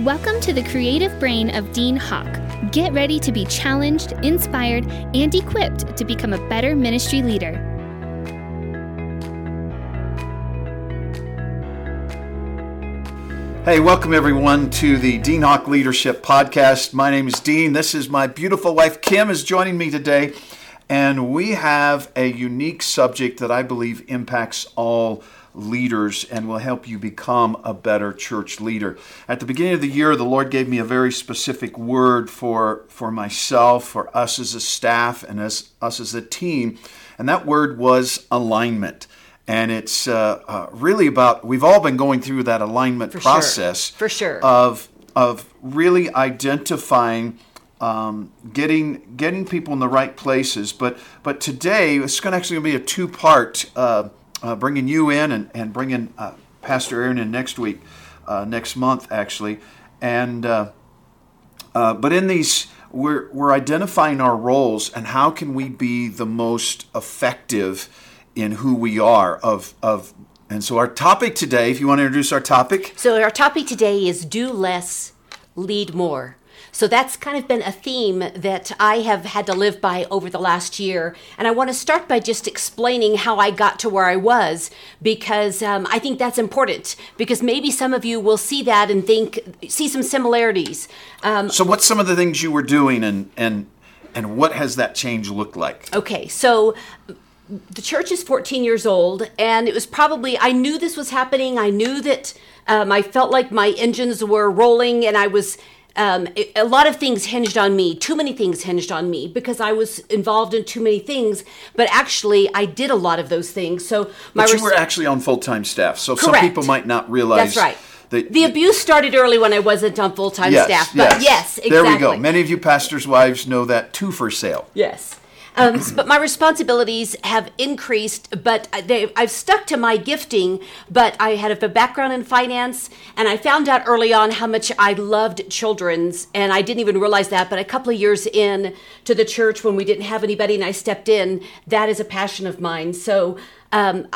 Welcome to the creative brain of Dean Hawk. Get ready to be challenged, inspired, and equipped to become a better ministry leader. Hey, welcome everyone to the Dean Hawk Leadership Podcast. My name is Dean. This is my beautiful wife, Kim, is joining me today. And we have a unique subject that I believe impacts all leaders and will help you become a better church leader. At the beginning of the year, the Lord gave me a very specific word for, for myself, for us as a staff, and as us as a team. And that word was alignment and it's uh, uh, really about we've all been going through that alignment For process sure. For sure. of of really identifying um, getting getting people in the right places but but today it's going to actually be a two part uh, uh, bringing you in and, and bringing uh, pastor aaron in next week uh, next month actually and uh, uh, but in these we're, we're identifying our roles and how can we be the most effective in who we are of of and so our topic today if you want to introduce our topic So our topic today is do less, lead more. So that's kind of been a theme that I have had to live by over the last year. And I want to start by just explaining how I got to where I was because um, I think that's important because maybe some of you will see that and think, see some similarities. Um, so what's some of the things you were doing and and and what has that change looked like Okay, so the church is 14 years old, and it was probably, I knew this was happening. I knew that um, I felt like my engines were rolling, and I was. Um, it- a lot of things hinged on me. Too many things hinged on me because I was involved in too many things. But actually, I did a lot of those things. So my but you res- were actually on full-time staff so some people might not realize that's right. that the abuse started early when I wasn't on full time yes, staff. But yes, exactly. there we go many of you pastors wives know that too for sale Yes. Um, but my responsibilities have increased, but they, I've stuck to my gifting. But I had a background in finance, and I found out early on how much I loved children's, and I didn't even realize that. But a couple of years in to the church, when we didn't have anybody, and I stepped in, that is a passion of mine. So um,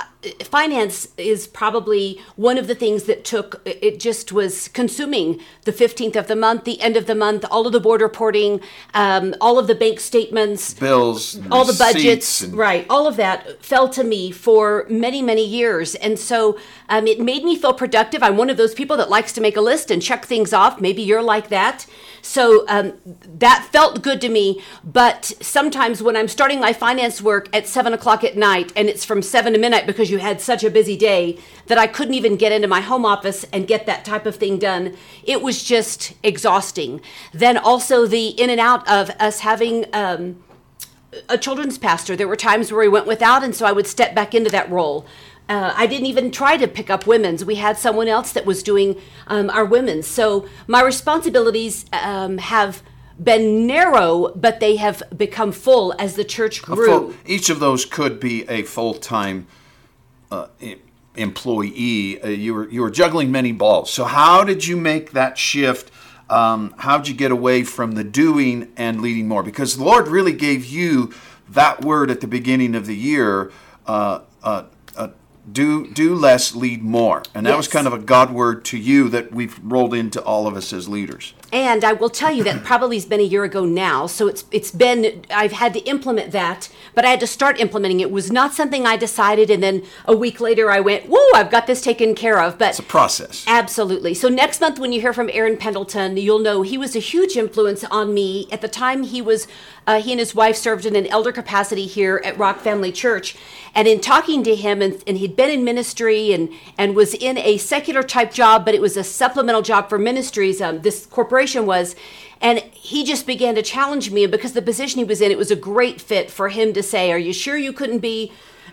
finance is probably one of the things that took it just was consuming the 15th of the month the end of the month all of the board reporting um, all of the bank statements bills all the budgets and- right all of that fell to me for many many years. And so um, it made me feel productive. I'm one of those people that likes to make a list and check things off. Maybe you're like that. So um, that felt good to me. But sometimes when i'm starting my finance work at 7 o'clock at night and it's from 7 to midnight because you had such a busy day that i couldn't even get into my home office and get that type of thing done it was just exhausting then also the in and out of us having um, a children's pastor. There were times where we went without, and so I would step back into that role. Uh, I didn't even try to pick up women's. We had someone else that was doing um, our women's. So my responsibilities um, have been narrow, but they have become full as the church grew. full- each of those could be a full-time uh, employee. Uh, you were you were juggling many balls. So how did you make that shift? Um, how did you get away from the doing and leading more? Because the Lord really gave you that word at the beginning of the year. Uh, uh, do do less, lead more, and that was kind of a God word to you that we've rolled into all of us as leaders. And I will tell you that probably has been a year ago now. So it's it's been I've had to implement that, but I had to start implementing it. It was not something I decided and then a week later I went, "Whoa, I've got this taken care of." But It's a process. Absolutely. So next month, when you hear from Aaron Pendleton, you'll know he was a huge influence on me. At the time, he was uh, he and his wife served in an elder capacity here at Rock Family Church, and in talking to him, and, and he'd been in ministry and and was in a secular type job, but it was a supplemental job for ministries. Um, this corporation was. And he just began to challenge me, and because the position he was in, it was a great fit for him to say, "Are you sure you couldn't be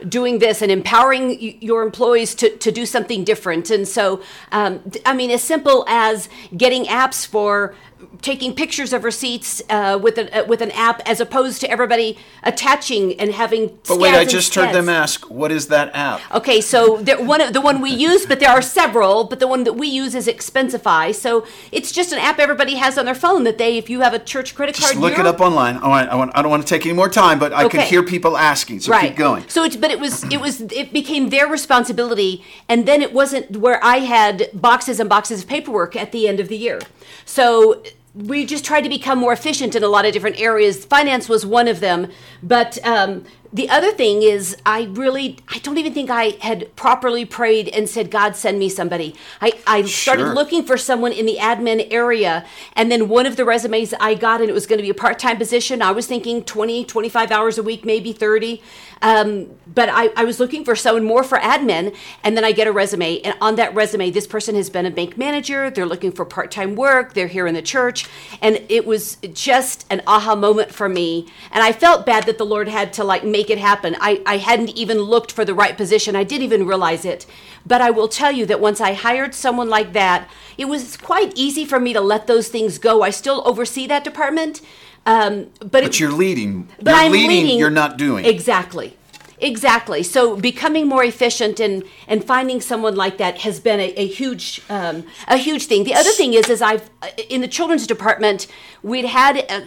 doing this and empowering your employees to, to do something different. And so, um, I mean, as simple as getting apps for taking pictures of receipts uh, with an uh, with an app, as opposed to everybody attaching and having. But wait, I just heard them ask, "What is that app?" Okay, so the one of- the one we use, but there are several. But the one that we use is Expensify. So it's just an app everybody has on their phone that they, if you have a church credit card. Just card, look it up online. I, want, I, want, I don't want to take any more time, but I can hear people asking, so right. keep going. So it's but it was it was it became their responsibility, and then it wasn't where I had boxes and boxes of paperwork at the end of the year. So we just tried to become more efficient in a lot of different areas. Finance was one of them, but um, the other thing is i really i don't even think i had properly prayed and said god send me somebody i, I started Sure. looking for someone in the admin area and then one of the resumes i got and it was going to be a part-time position i was thinking 20 25 hours a week maybe 30 um, but I, I was looking for someone more for admin and then i get a resume and on that resume this person has been a bank manager they're looking for part-time work they're here in the church and it was just an aha moment for me and i felt bad that the lord had to like make it happen i, I hadn't even looked for the right position i didn't even realize it but i will tell you that once i hired someone like that it was quite easy for me to let those things go i still oversee that department um, but, But it, you're leading. but you're I'm leading, leading. You're not doing. Exactly. Exactly. So becoming more efficient and and finding someone like that has been a, a huge um, a huge thing. The other thing is is I've in the children's department we'd had uh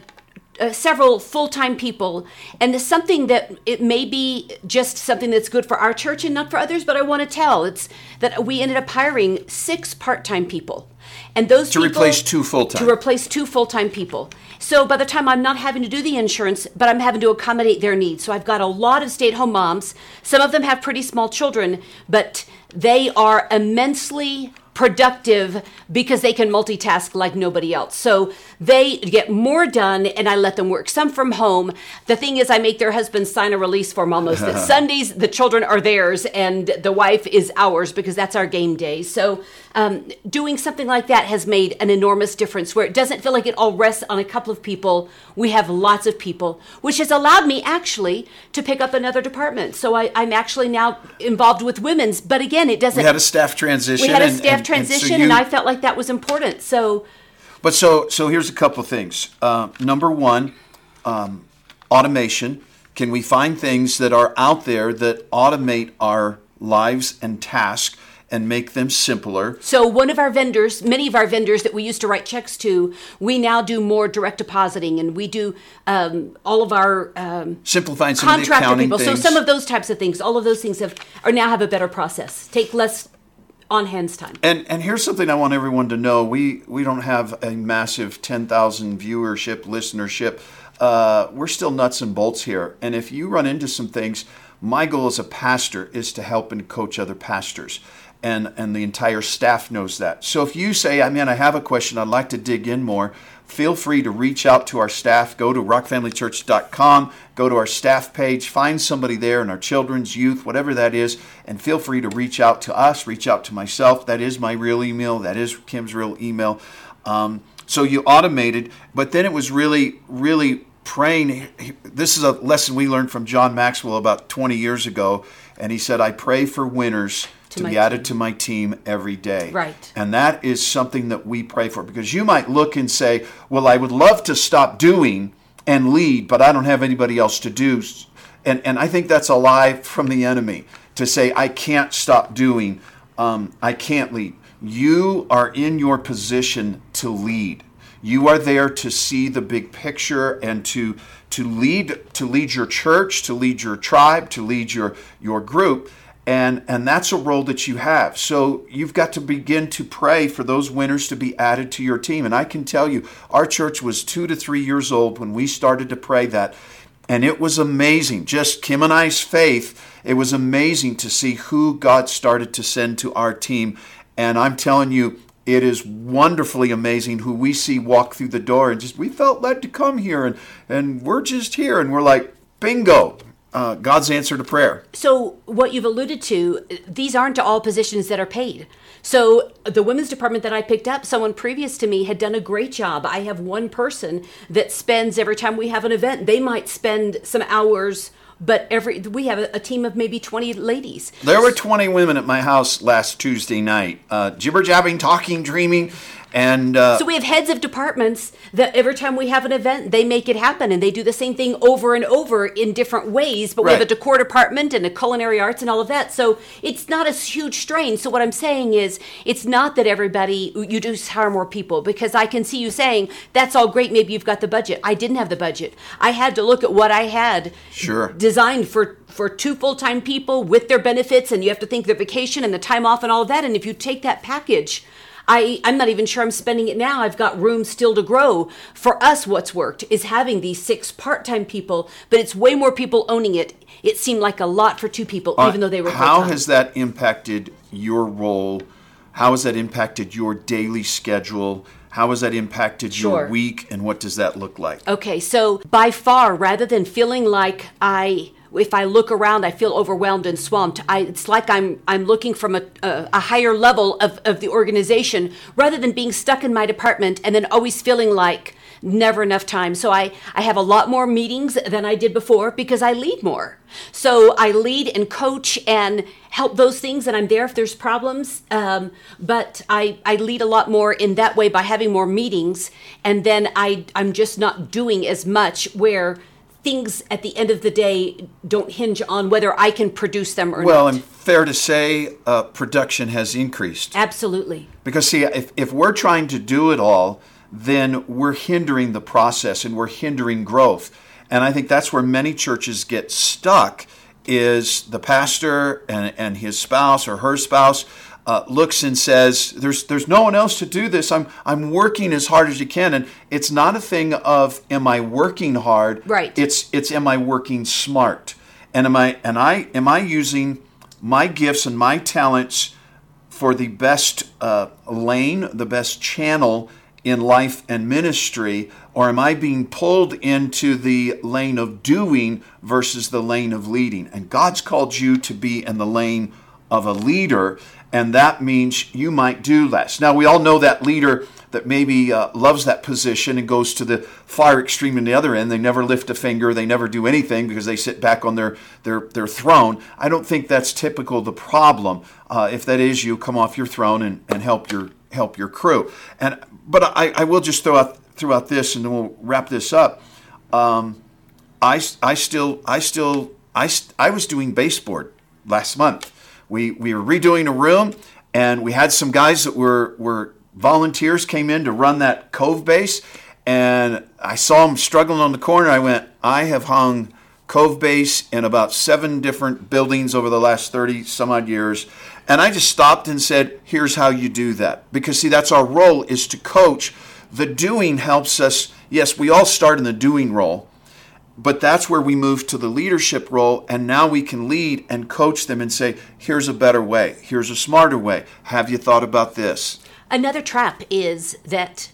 uh, several full-time people. And there's something that it may be just something that's good for our church and not for others but i want to tell. It's that we ended up hiring six part-time people. And those To people- replace two full-time. to replace two full-time people. So by the time i'm not having to do the insurance but i'm having to accommodate their needs. So i've got a lot of stay-at-home moms. Some of them have pretty small children but they are immensely productive because they can multitask like nobody else. So they get more done and I let them work some from home. The thing is I make their husbands sign a release form almost that Sundays the children are theirs and the wife is ours because that's our game day. So um, doing something like that has made an enormous difference where it doesn't feel like it all rests on a couple of people. We have lots of people, which has allowed me actually to pick up another department. So I, I'm actually now involved with women's, but again, it doesn't we had a staff transition. we had a and- staff and- and so transition, and, you- I felt like that was important. So, But so so here's a couple of things. Uh, number one, um, automation. Can we find things that are out there that automate our lives and tasks and make them simpler? so one of our vendors, many of our vendors that we used to write checks to, we now do more direct depositing, and we do um, all of our um, Simplifying some contractor accounting people. things. So some of those types of things, all of those things have are now have a better process. Take less on hands time. And and here's something I want everyone to know: we we don't have a massive ten thousand viewership, listenership. Uh, we're still nuts and bolts here. And if you run into some things, my goal as a pastor is to help and coach other pastors. And, and the entire staff knows that. So if you say, I mean, I have a question, I'd like to dig in more, feel free to reach out to our staff. Go to rockfamilychurch.com, go to our staff page, find somebody there in our children's, youth, whatever that is, and feel free to reach out to us, reach out to myself. That is my real email, that is Kim's real email. Um, so you automated, but then it was really, really praying. This is a lesson we learned from John Maxwell about 20 years ago, and he said, I pray for winners to, my be added to my team every day. Right. And that is something that we pray for because you might look and say, Well, I would love to stop doing and lead, but I don't have anybody else to do. And, and I think that's a lie from the enemy to say, I can't stop doing, um, I can't lead. You are in your position to lead. You are there to see the big picture and to to lead to lead your church, to lead your tribe, to lead your your group and and that's a role that you have. So you've got to begin to pray for those winners to be added to your team. And i can tell you our church was two to three years old when we started to pray that. And it was amazing. Just kim and i's faith it was amazing to see who god started to send to our team. And i'm telling you it is wonderfully amazing who we see walk through the door and just we felt led to come here and and we're just here. And we're like bingo uh, god's answer to prayer So what you've alluded to, these aren't all positions that are paid. So the women's department that I picked up, someone previous to me had done a great job. I have one person that spends every time we have an event, they might spend some hours, but every we have a, a team of maybe 20 ladies. There were 20 women at my house last Tuesday night, uh, jibber jabbing, talking, dreaming, And uh, So we have heads of departments that every time we have an event, they make it happen and they do the same thing over and over in different ways. But we have a decor department and a culinary arts and all of that. So it's not a huge strain. So what I'm saying is it's not that everybody, you just hire more people because I can see you saying that's all great. Maybe you've got the budget. I didn't have the budget. I had to look at what I had Sure. designed for, for two full-time people with their benefits and you have to think their vacation and the time off and all of that. And if you take that package, I, I'm not even sure I'm spending it now. I've got room still to grow. For us, what's worked is having these six part time people, but it's way more people owning it. It seemed like a lot for two people, even though they were How full-time. has that impacted your role? How has that impacted your daily schedule? How has that impacted Sure. your week? And what does that look like? Okay, so by far, rather than feeling like I, if I look around, I feel overwhelmed and swamped. I, it's like I'm I'm looking from a, a, a higher level of, of the organization, rather than being stuck in my department and then always feeling like never enough time. So I I have a lot more meetings than I did before because I lead more. So I lead and coach and help those things, and I'm there if there's problems. Um, but I, I lead a lot more in that way by having more meetings, and then I I'm just not doing as much where things at the end of the day don't hinge on whether I can produce them or Well, not. Well, and fair to say, uh, production has increased. Absolutely. Because, see, if, if we're trying to do it all, then we're hindering the process and we're hindering growth. And I think that's where many churches get stuck is the pastor and, and his spouse or her spouse uh, looks and says, there's, there's no one else to do this. I'm, I'm working as hard as you can. And it's not a thing of, am I working hard? Right. It's, it's, am I working smart? And am I, and I, am I using my gifts and my talents for the best uh, lane, the best channel in life and ministry, or am I being pulled into the lane of doing versus the lane of leading? And God's called you to be in the lane of a leader, and that means you might do less. Now, we all know that leader that maybe uh, loves that position and goes to the far extreme in the other end. They never lift a finger, they never do anything because they sit back on their their, their throne. I don't think that's typical the problem. Uh, if that is you, come off your throne and, and help your help your crew. And but I, I will just throw out throughout this and then we'll wrap this up. Um, I, I still I still I, I was doing baseboard last month. We we were redoing a room and we had some guys that were were volunteers came in to run that cove base and I saw them struggling on the corner. I went, I have hung cove base in about seven different buildings over the last 30 some odd years. And I just stopped and said, here's how you do that. Because see, that's our role is to coach. The doing helps us. Yes, we all start in the doing role, but that's where we move to the leadership role. And now we can lead and coach them and say, here's a better way. Here's a smarter way. Have you thought about this? Another trap is that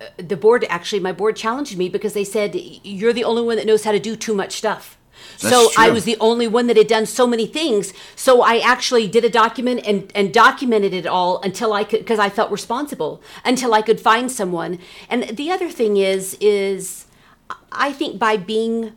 uh, the board actually, my board challenged me because they said, You're the only one that knows how to do too much stuff. That's so I was the only one that had done so many things. So I actually did a document and, and documented it all until I could, because I felt responsible, until I could find someone. And the other thing is, is I think by being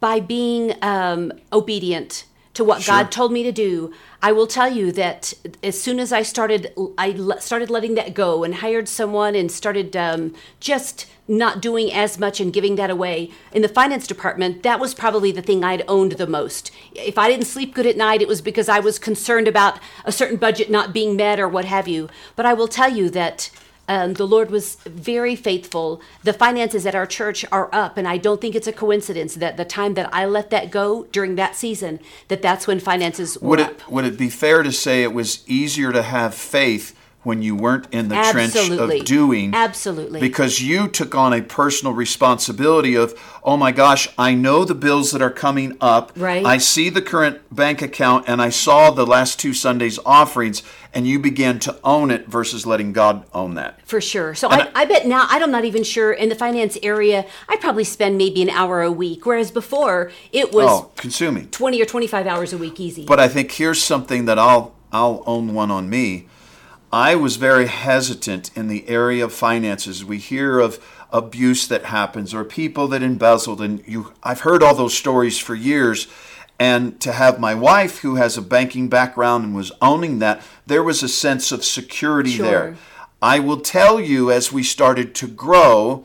by being um, obedient to what Sure. God told me to do, I will tell you that as soon as I started, I started letting that go and hired someone and started um, just not doing as much and giving that away in the finance department. That was probably the thing I'd owned the most. If I didn't sleep good at night, it was because I was concerned about a certain budget not being met or what have you. But I will tell you that um, the Lord was very faithful. The finances at our church are up, and I don't think it's a coincidence that the time that I let that go during that season, that that's when finances were Would up. it would it be fair to say it was easier to have faith when you weren't in the trench of doing? Absolutely. Because you took on a personal responsibility of, oh my gosh, I know the bills that are coming up. Right. I see the current bank account and I saw the last two Sundays offerings and you began to own it versus letting God own that. For sure. So And I, I bet now I'm not even sure in the finance area. I probably spend maybe an hour a week, whereas before it was Oh, consuming. 20 or 25 hours a week easy. But I think here's something that I'll I'll own one on me. I was very hesitant in the area of finances. We hear of abuse that happens or people that embezzled and you I've heard all those stories for years And to have my wife, who has a banking background and was owning that, there was a sense of security Sure. there. I will tell you, as we started to grow,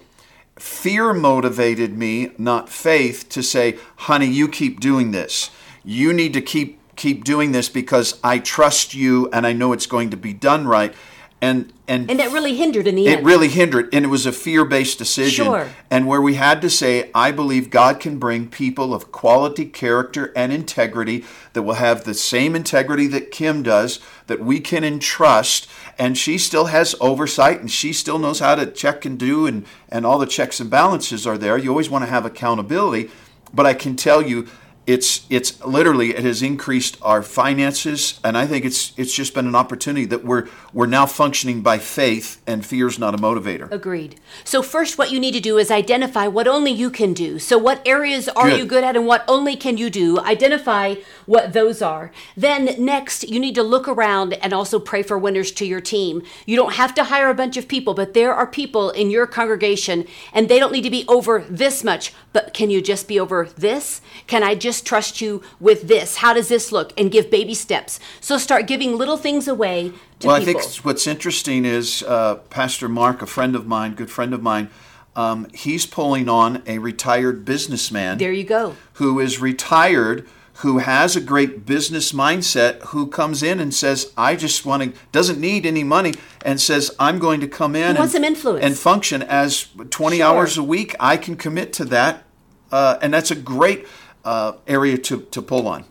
fear motivated me, not faith, to say, honey, you keep doing this. You need to keep keep doing this because I trust you and I know it's going to be done right. And and, And that really hindered in the it end. really hindered, and it was a fear-based decision. Sure. And where we had to say, I believe God can bring people of quality, character, and integrity that will have the same integrity that Kim does, that we can entrust. And she still has oversight, and she still knows how to check and do, and and all the checks and balances are there. You always want to have accountability, but I can tell you. It's it's literally it has increased our finances, and I think it's it's just been an opportunity that we're we're now functioning by faith, and fear is not a motivator. Agreed. So first what you need to do is identify what only you can do. So what areas are Good. you good at and what only can you do? Identify what those are. Then next you need to look around and also pray for winners to your team. You don't have to hire a bunch of people, but there are people in your congregation and they don't need to be over this much, but can you just be over this? Can I just trust you with this? How does this look? And give baby steps. So start giving little things away to well, people. I think what's interesting is uh, Pastor Mark, a friend of mine, good friend of mine, um, he's pulling on a retired businessman there you go. who is retired, who has a great business mindset, who comes in and says, "I just want to," doesn't need any money, and says, "I'm going to come in wants and, some influence. and function as 20 Sure. hours a week. I can commit to that, uh, and that's a great uh, area to to pull on."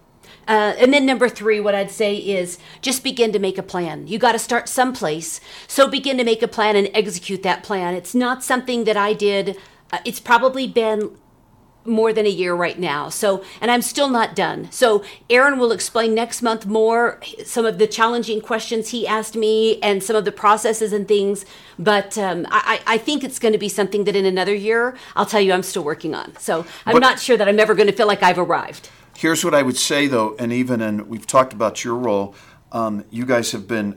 Uh, and then number three, what I'd say is just begin to make a plan. You got to start someplace. So begin to make a plan and execute that plan. It's not something that I did. Uh, it's probably been more than a year right now. So, and I'm still not done. So, Aaron will explain next month more some of the challenging questions he asked me and some of the processes and things. But um, I, I think it's going to be something that in another year, I'll tell you I'm still working on. So, I'm But- not sure that I'm ever going to feel like I've arrived. Here's what I would say, though, and even and we've talked about your role. Um, you guys have been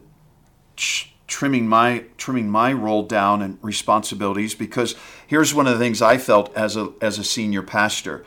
ch- trimming my trimming my role down and responsibilities because here's one of the things I felt as a as a senior pastor,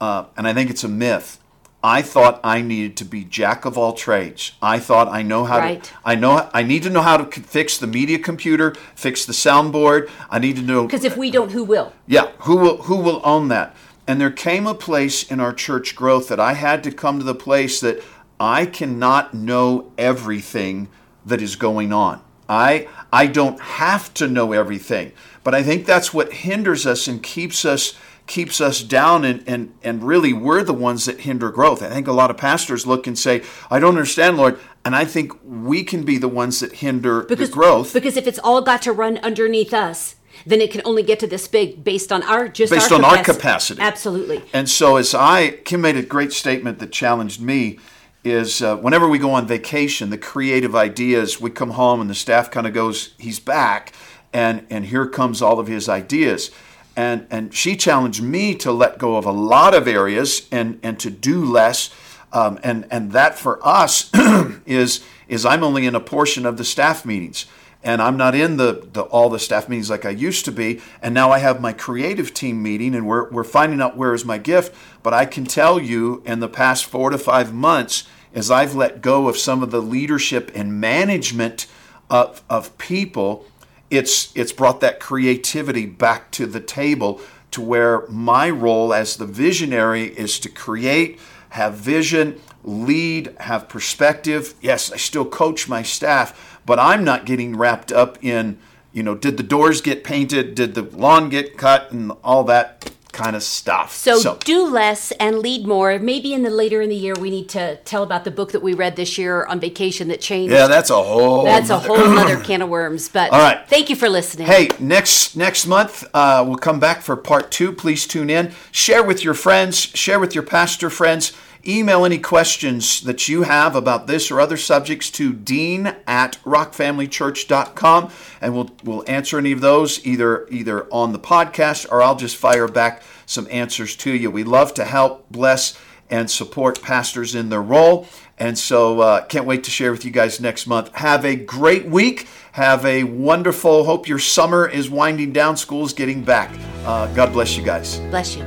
uh, and I think it's a myth. I thought I needed to be jack of all trades. I thought I know how Right. to. I know I need to know how to fix the media computer, fix the soundboard. I need to know Because if we don't, who will? yeah, who will who will own that? And there came a place in our church growth that I had to come to the place that I cannot know everything that is going on. I I don't have to know everything. But I think that's what hinders us and keeps us keeps us down and, and, and really we're the ones that hinder growth. I think a lot of pastors look and say, I don't understand, Lord. And I think we can be the ones that hinder the growth. Because if it's all got to run underneath us, then it can only get to this big based on our just Based our on our capacity. Absolutely. And so, as I, Kim made a great statement that challenged me. Is uh, whenever we go on vacation, the creative ideas, we come home and the staff kind of goes, he's back, and and here comes all of his ideas, and and she challenged me to let go of a lot of areas and and to do less, um, and and that for us is is I'm only in a portion of the staff meetings and I'm not in the, the all the staff meetings like I used to be. And now I have my creative team meeting, and we're we're finding out where is my gift. But I can tell you, in the past four to five months, as I've let go of some of the leadership and management of of people, it's it's brought that creativity back to the table to where my role as the visionary is to create, have vision, lead, have perspective. Yes, I still coach my staff, but I'm not getting wrapped up in, you know, did the doors get painted? Did the lawn get cut? And all that kind of stuff. So, do less and lead more. Maybe in the later in the year we need to tell about the book that we read this year on vacation that changed. yeah, that's a whole. That's a whole other can of worms. But All right. thank you for listening. Hey, next next month uh, we'll come back for part two. Please tune in. Share with your friends. Share with your pastor friends. Email any questions that you have about this or other subjects to dean at rockfamilychurch.com and we'll we'll answer any of those either either on the podcast or I'll just fire back some answers to you. We love to help, bless, and support pastors in their role. And so uh, can't wait to share with you guys next month. Have a great week. Have a wonderful, hope your summer is winding down, school's getting back. Uh, God bless you guys. Bless you.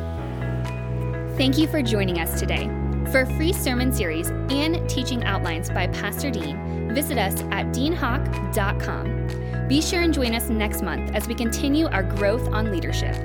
Thank you for joining us today. For a free sermon series and teaching outlines by Pastor Dean, visit us at deanhawk.com. Be sure and join us next month as we continue our growth on leadership.